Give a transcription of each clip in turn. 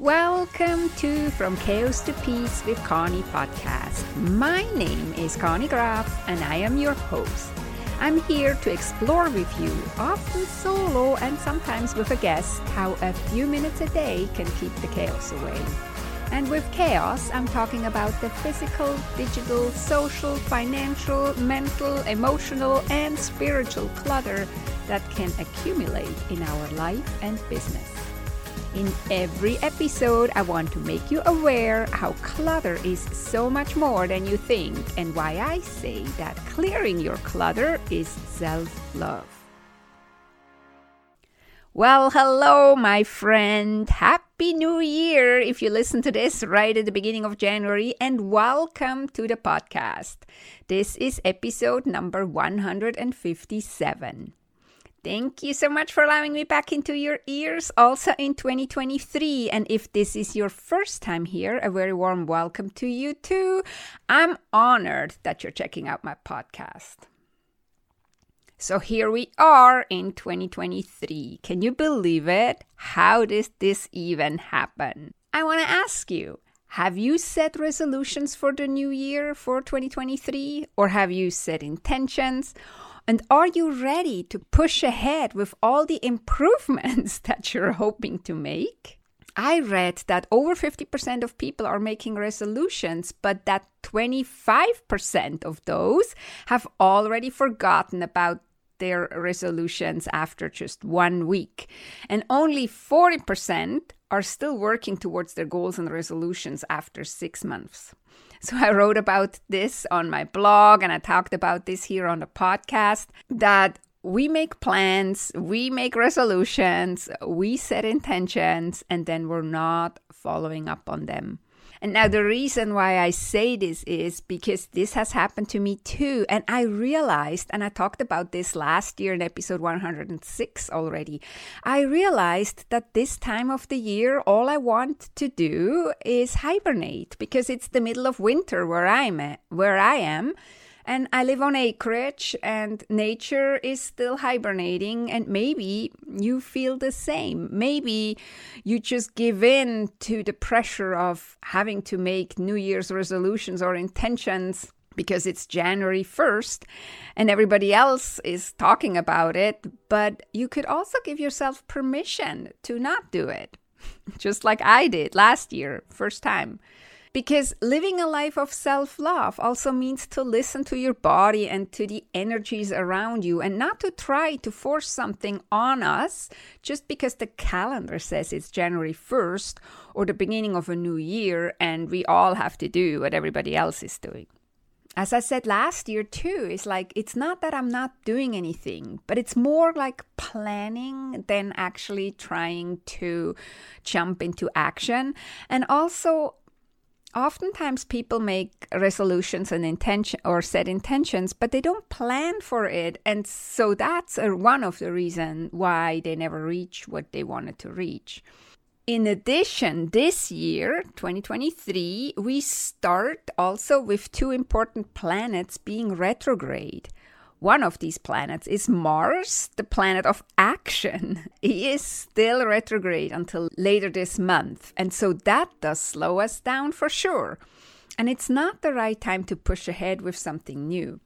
Welcome to From Chaos to Peace with Conny podcast. My name is Conny Graf and I am your host. I'm here to explore with you, often solo and sometimes with a guest, how a few minutes a day can keep the chaos away. And with chaos, I'm talking about the physical, digital, social, financial, mental, emotional, and spiritual clutter that can accumulate in our life and business. In every episode, I want to make you aware how clutter is so much more than you think and why I say that clearing your clutter is self love. Well, hello, my friend. Happy New Year if you listen to this right at the beginning of January, and welcome to the podcast. This is episode number 157. Thank you so much for allowing me back into your ears also in 2023. And if this is your first time here, a very warm welcome to you too. I'm honored that you're checking out my podcast. So here we are in 2023. Can you believe it? How did this even happen? I want to ask you have you set resolutions for the new year for 2023? Or have you set intentions? And are you ready to push ahead with all the improvements that you're hoping to make? I read that over 50% of people are making resolutions, but that 25% of those have already forgotten about their resolutions after just one week. And only 40% are still working towards their goals and resolutions after six months. So I wrote about this on my blog and I talked about this here on the podcast that we make plans, we make resolutions, we set intentions, and then we're not following up on them. And now the reason why I say this is because this has happened to me too. And I realized, and I talked about this last year in episode 106 already, I realized that this time of the year, all I want to do is hibernate because it's the middle of winter where I'm at, where I am. And I live on acreage, and nature is still hibernating. And maybe you feel the same. Maybe you just give in to the pressure of having to make New Year's resolutions or intentions because it's January 1st and everybody else is talking about it. But you could also give yourself permission to not do it, just like I did last year, first time. Because living a life of self love also means to listen to your body and to the energies around you and not to try to force something on us just because the calendar says it's January 1st or the beginning of a new year and we all have to do what everybody else is doing as I said last year too, it's like it's not that I'm not doing anything, but it's more like planning than actually trying to jump into action. And also, oftentimes people make resolutions and intention or set intentions but they don't plan for it. And so that's a, one of the reasons why they never reach what they wanted to reach. In addition this year 2023 we start also with two important planets being retrograde one of these planets is Mars, the planet of action. He is still retrograde until later this month, and so that does slow us down for sure. And it's not the right time to push ahead with something new.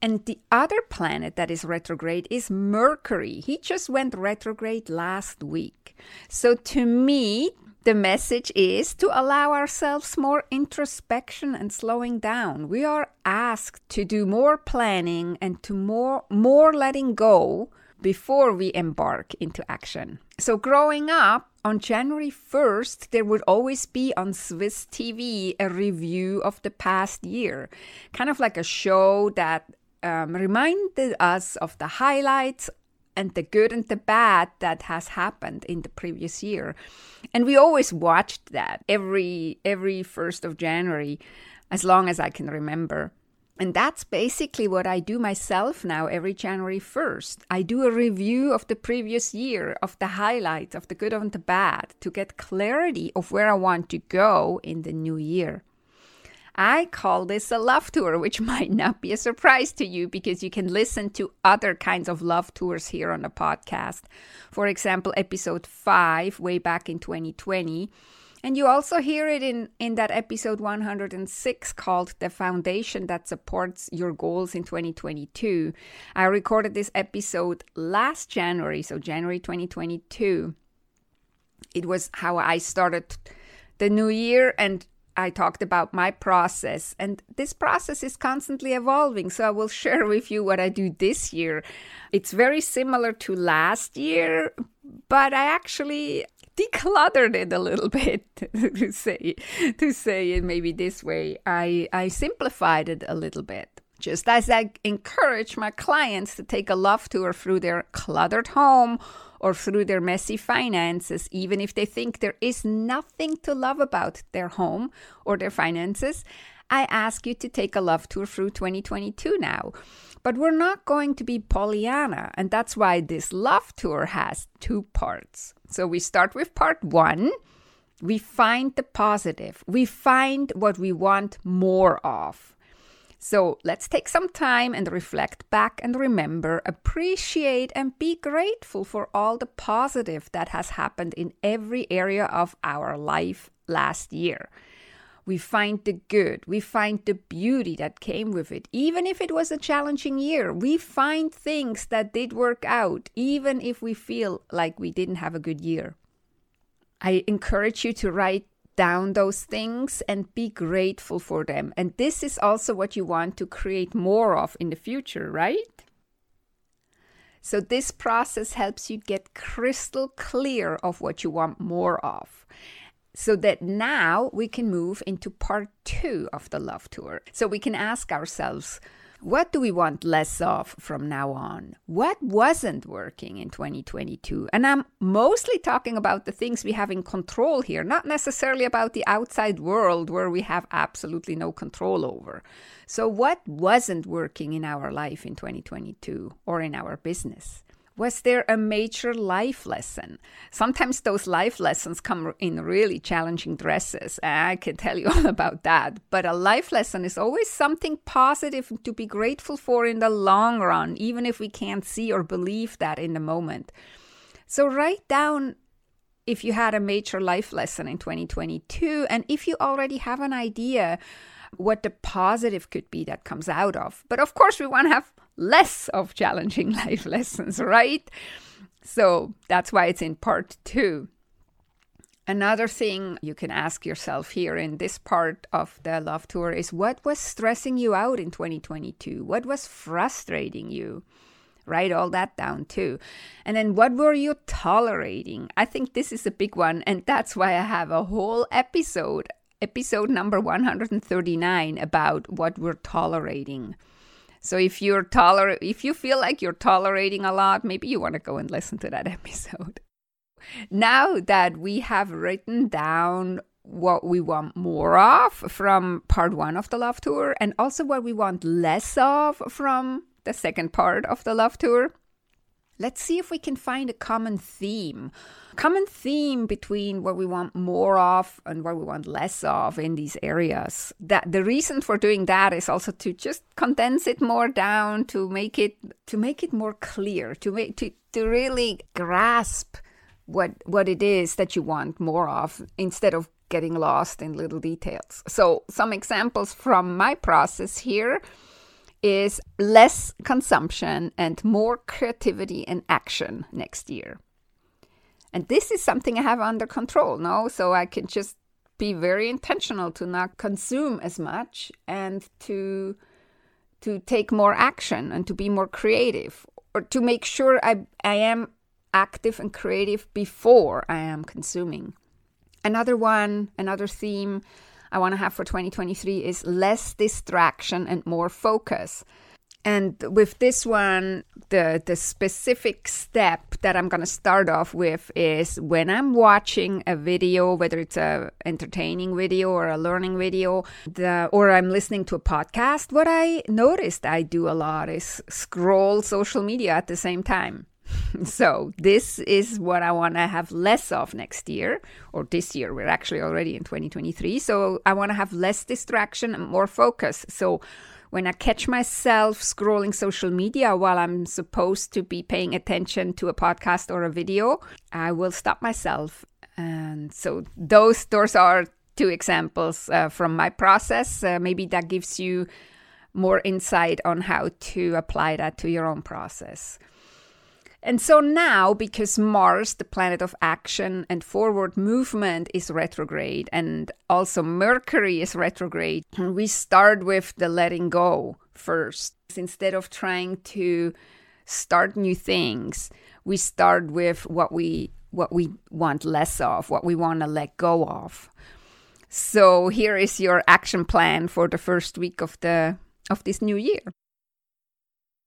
And the other planet that is retrograde is Mercury. He just went retrograde last week. So to me, the message is to allow ourselves more introspection and slowing down. We are asked to do more planning and to more more letting go before we embark into action. So growing up on January 1st, there would always be on Swiss TV a review of the past year, kind of like a show that um, reminded us of the highlights and the good and the bad that has happened in the previous year and we always watched that every every 1st of january as long as i can remember and that's basically what I do myself now every January 1st. I do a review of the previous year, of the highlights, of the good and the bad, to get clarity of where I want to go in the new year. I call this a love tour, which might not be a surprise to you because you can listen to other kinds of love tours here on the podcast. For example, episode 5, way back in 2020. And you also hear it in, in that episode 106 called The Foundation That Supports Your Goals in 2022. I recorded this episode last January, so January 2022. It was how I started the new year and I talked about my process, and this process is constantly evolving. So I will share with you what I do this year. It's very similar to last year, but I actually decluttered it a little bit to say to say it maybe this way. I I simplified it a little bit. Just as I encourage my clients to take a love tour through their cluttered home or through their messy finances, even if they think there is nothing to love about their home or their finances, I ask you to take a love tour through 2022 now. But we're not going to be Pollyanna, and that's why this love tour has two parts. So we start with part one. We find the positive, we find what we want more of. So let's take some time and reflect back and remember, appreciate, and be grateful for all the positive that has happened in every area of our life last year. We find the good, we find the beauty that came with it. Even if it was a challenging year, we find things that did work out, even if we feel like we didn't have a good year. I encourage you to write down those things and be grateful for them. And this is also what you want to create more of in the future, right? So, this process helps you get crystal clear of what you want more of. So that now we can move into part two of the love tour. So we can ask ourselves, what do we want less of from now on? What wasn't working in 2022? And I'm mostly talking about the things we have in control here, not necessarily about the outside world where we have absolutely no control over. So, what wasn't working in our life in 2022 or in our business? Was there a major life lesson? Sometimes those life lessons come in really challenging dresses. I can tell you all about that. But a life lesson is always something positive to be grateful for in the long run, even if we can't see or believe that in the moment. So write down if you had a major life lesson in 2022 and if you already have an idea what the positive could be that comes out of. But of course, we want to have less of challenging life lessons, right? So that's why it's in part two. Another thing you can ask yourself here in this part of the love tour is what was stressing you out in 2022? What was frustrating you? Write all that down too. And then what were you tolerating? I think this is a big one. And that's why I have a whole episode, episode number 139, about what we're tolerating. So if you're toler if you feel like you're tolerating a lot, maybe you want to go and listen to that episode. Now that we have written down what we want more of from part 1 of the love tour and also what we want less of from the second part of the love tour, let's see if we can find a common theme common theme between what we want more of and what we want less of in these areas. That the reason for doing that is also to just condense it more down to make it to make it more clear, to make to, to really grasp what what it is that you want more of instead of getting lost in little details. So some examples from my process here is less consumption and more creativity and action next year. And this is something I have under control, no? So I can just be very intentional to not consume as much and to to take more action and to be more creative or to make sure I, I am active and creative before I am consuming. Another one, another theme I want to have for 2023 is less distraction and more focus. And with this one, the, the specific step that I'm going to start off with is when I'm watching a video, whether it's a entertaining video or a learning video, the, or I'm listening to a podcast, what I noticed I do a lot is scroll social media at the same time. so, this is what I want to have less of next year, or this year. We're actually already in 2023. So, I want to have less distraction and more focus. So, when I catch myself scrolling social media while I'm supposed to be paying attention to a podcast or a video, I will stop myself. And so those those are two examples uh, from my process. Uh, maybe that gives you more insight on how to apply that to your own process. And so now, because Mars, the planet of action and forward movement, is retrograde, and also Mercury is retrograde, we start with the letting go first. Instead of trying to start new things, we start with what we what we want less of, what we want to let go of. So here is your action plan for the first week of the of this new year.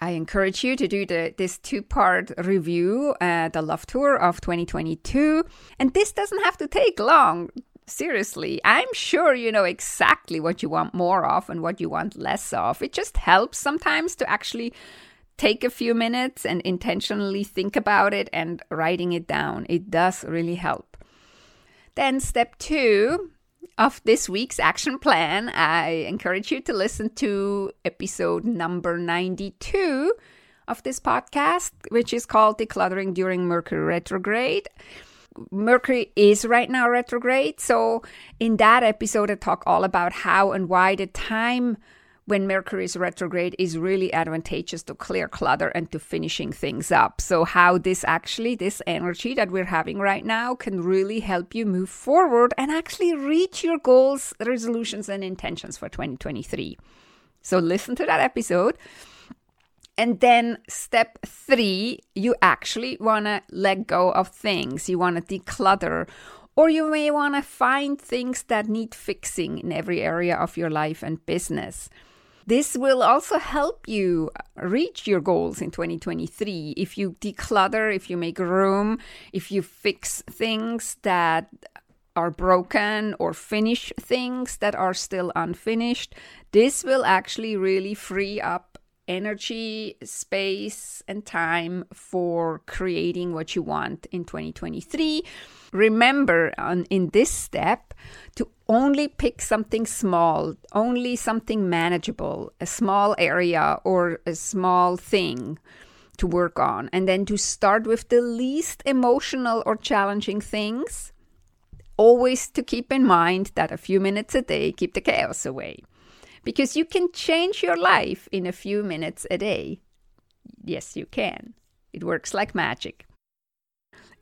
I encourage you to do the, this two part review, uh, the Love Tour of 2022. And this doesn't have to take long. Seriously, I'm sure you know exactly what you want more of and what you want less of. It just helps sometimes to actually take a few minutes and intentionally think about it and writing it down. It does really help. Then, step two of this week's action plan, I encourage you to listen to episode number 92 of this podcast, which is called Decluttering During Mercury Retrograde. Mercury is right now retrograde. So, in that episode, I talk all about how and why the time when Mercury is retrograde is really advantageous to clear clutter and to finishing things up. So, how this actually, this energy that we're having right now, can really help you move forward and actually reach your goals, resolutions, and intentions for 2023. So, listen to that episode. And then, step three, you actually want to let go of things, you want to declutter or you may want to find things that need fixing in every area of your life and business. This will also help you reach your goals in 2023 if you declutter, if you make room, if you fix things that are broken or finish things that are still unfinished. This will actually really free up energy, space, and time for creating what you want in 2023. Remember, on, in this step, to only pick something small, only something manageable, a small area or a small thing to work on, and then to start with the least emotional or challenging things. Always to keep in mind that a few minutes a day keep the chaos away because you can change your life in a few minutes a day. Yes, you can. It works like magic.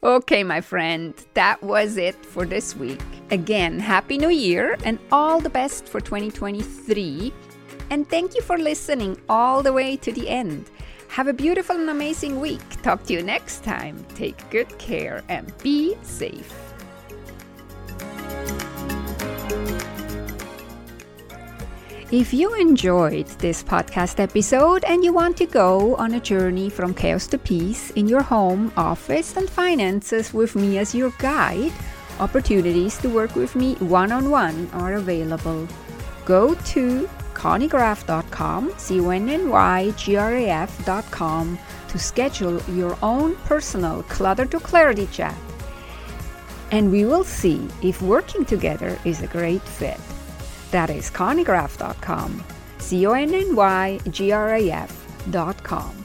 Okay, my friend, that was it for this week. Again, Happy New Year and all the best for 2023. And thank you for listening all the way to the end. Have a beautiful and amazing week. Talk to you next time. Take good care and be safe. If you enjoyed this podcast episode and you want to go on a journey from chaos to peace in your home, office, and finances with me as your guide, opportunities to work with me one on one are available. Go to connygraf.com, C-O-N-N-Y-G-R-A-F.com to schedule your own personal Clutter to Clarity chat. And we will see if working together is a great fit. That is connygraf.com, C O N N Y G R A F.com.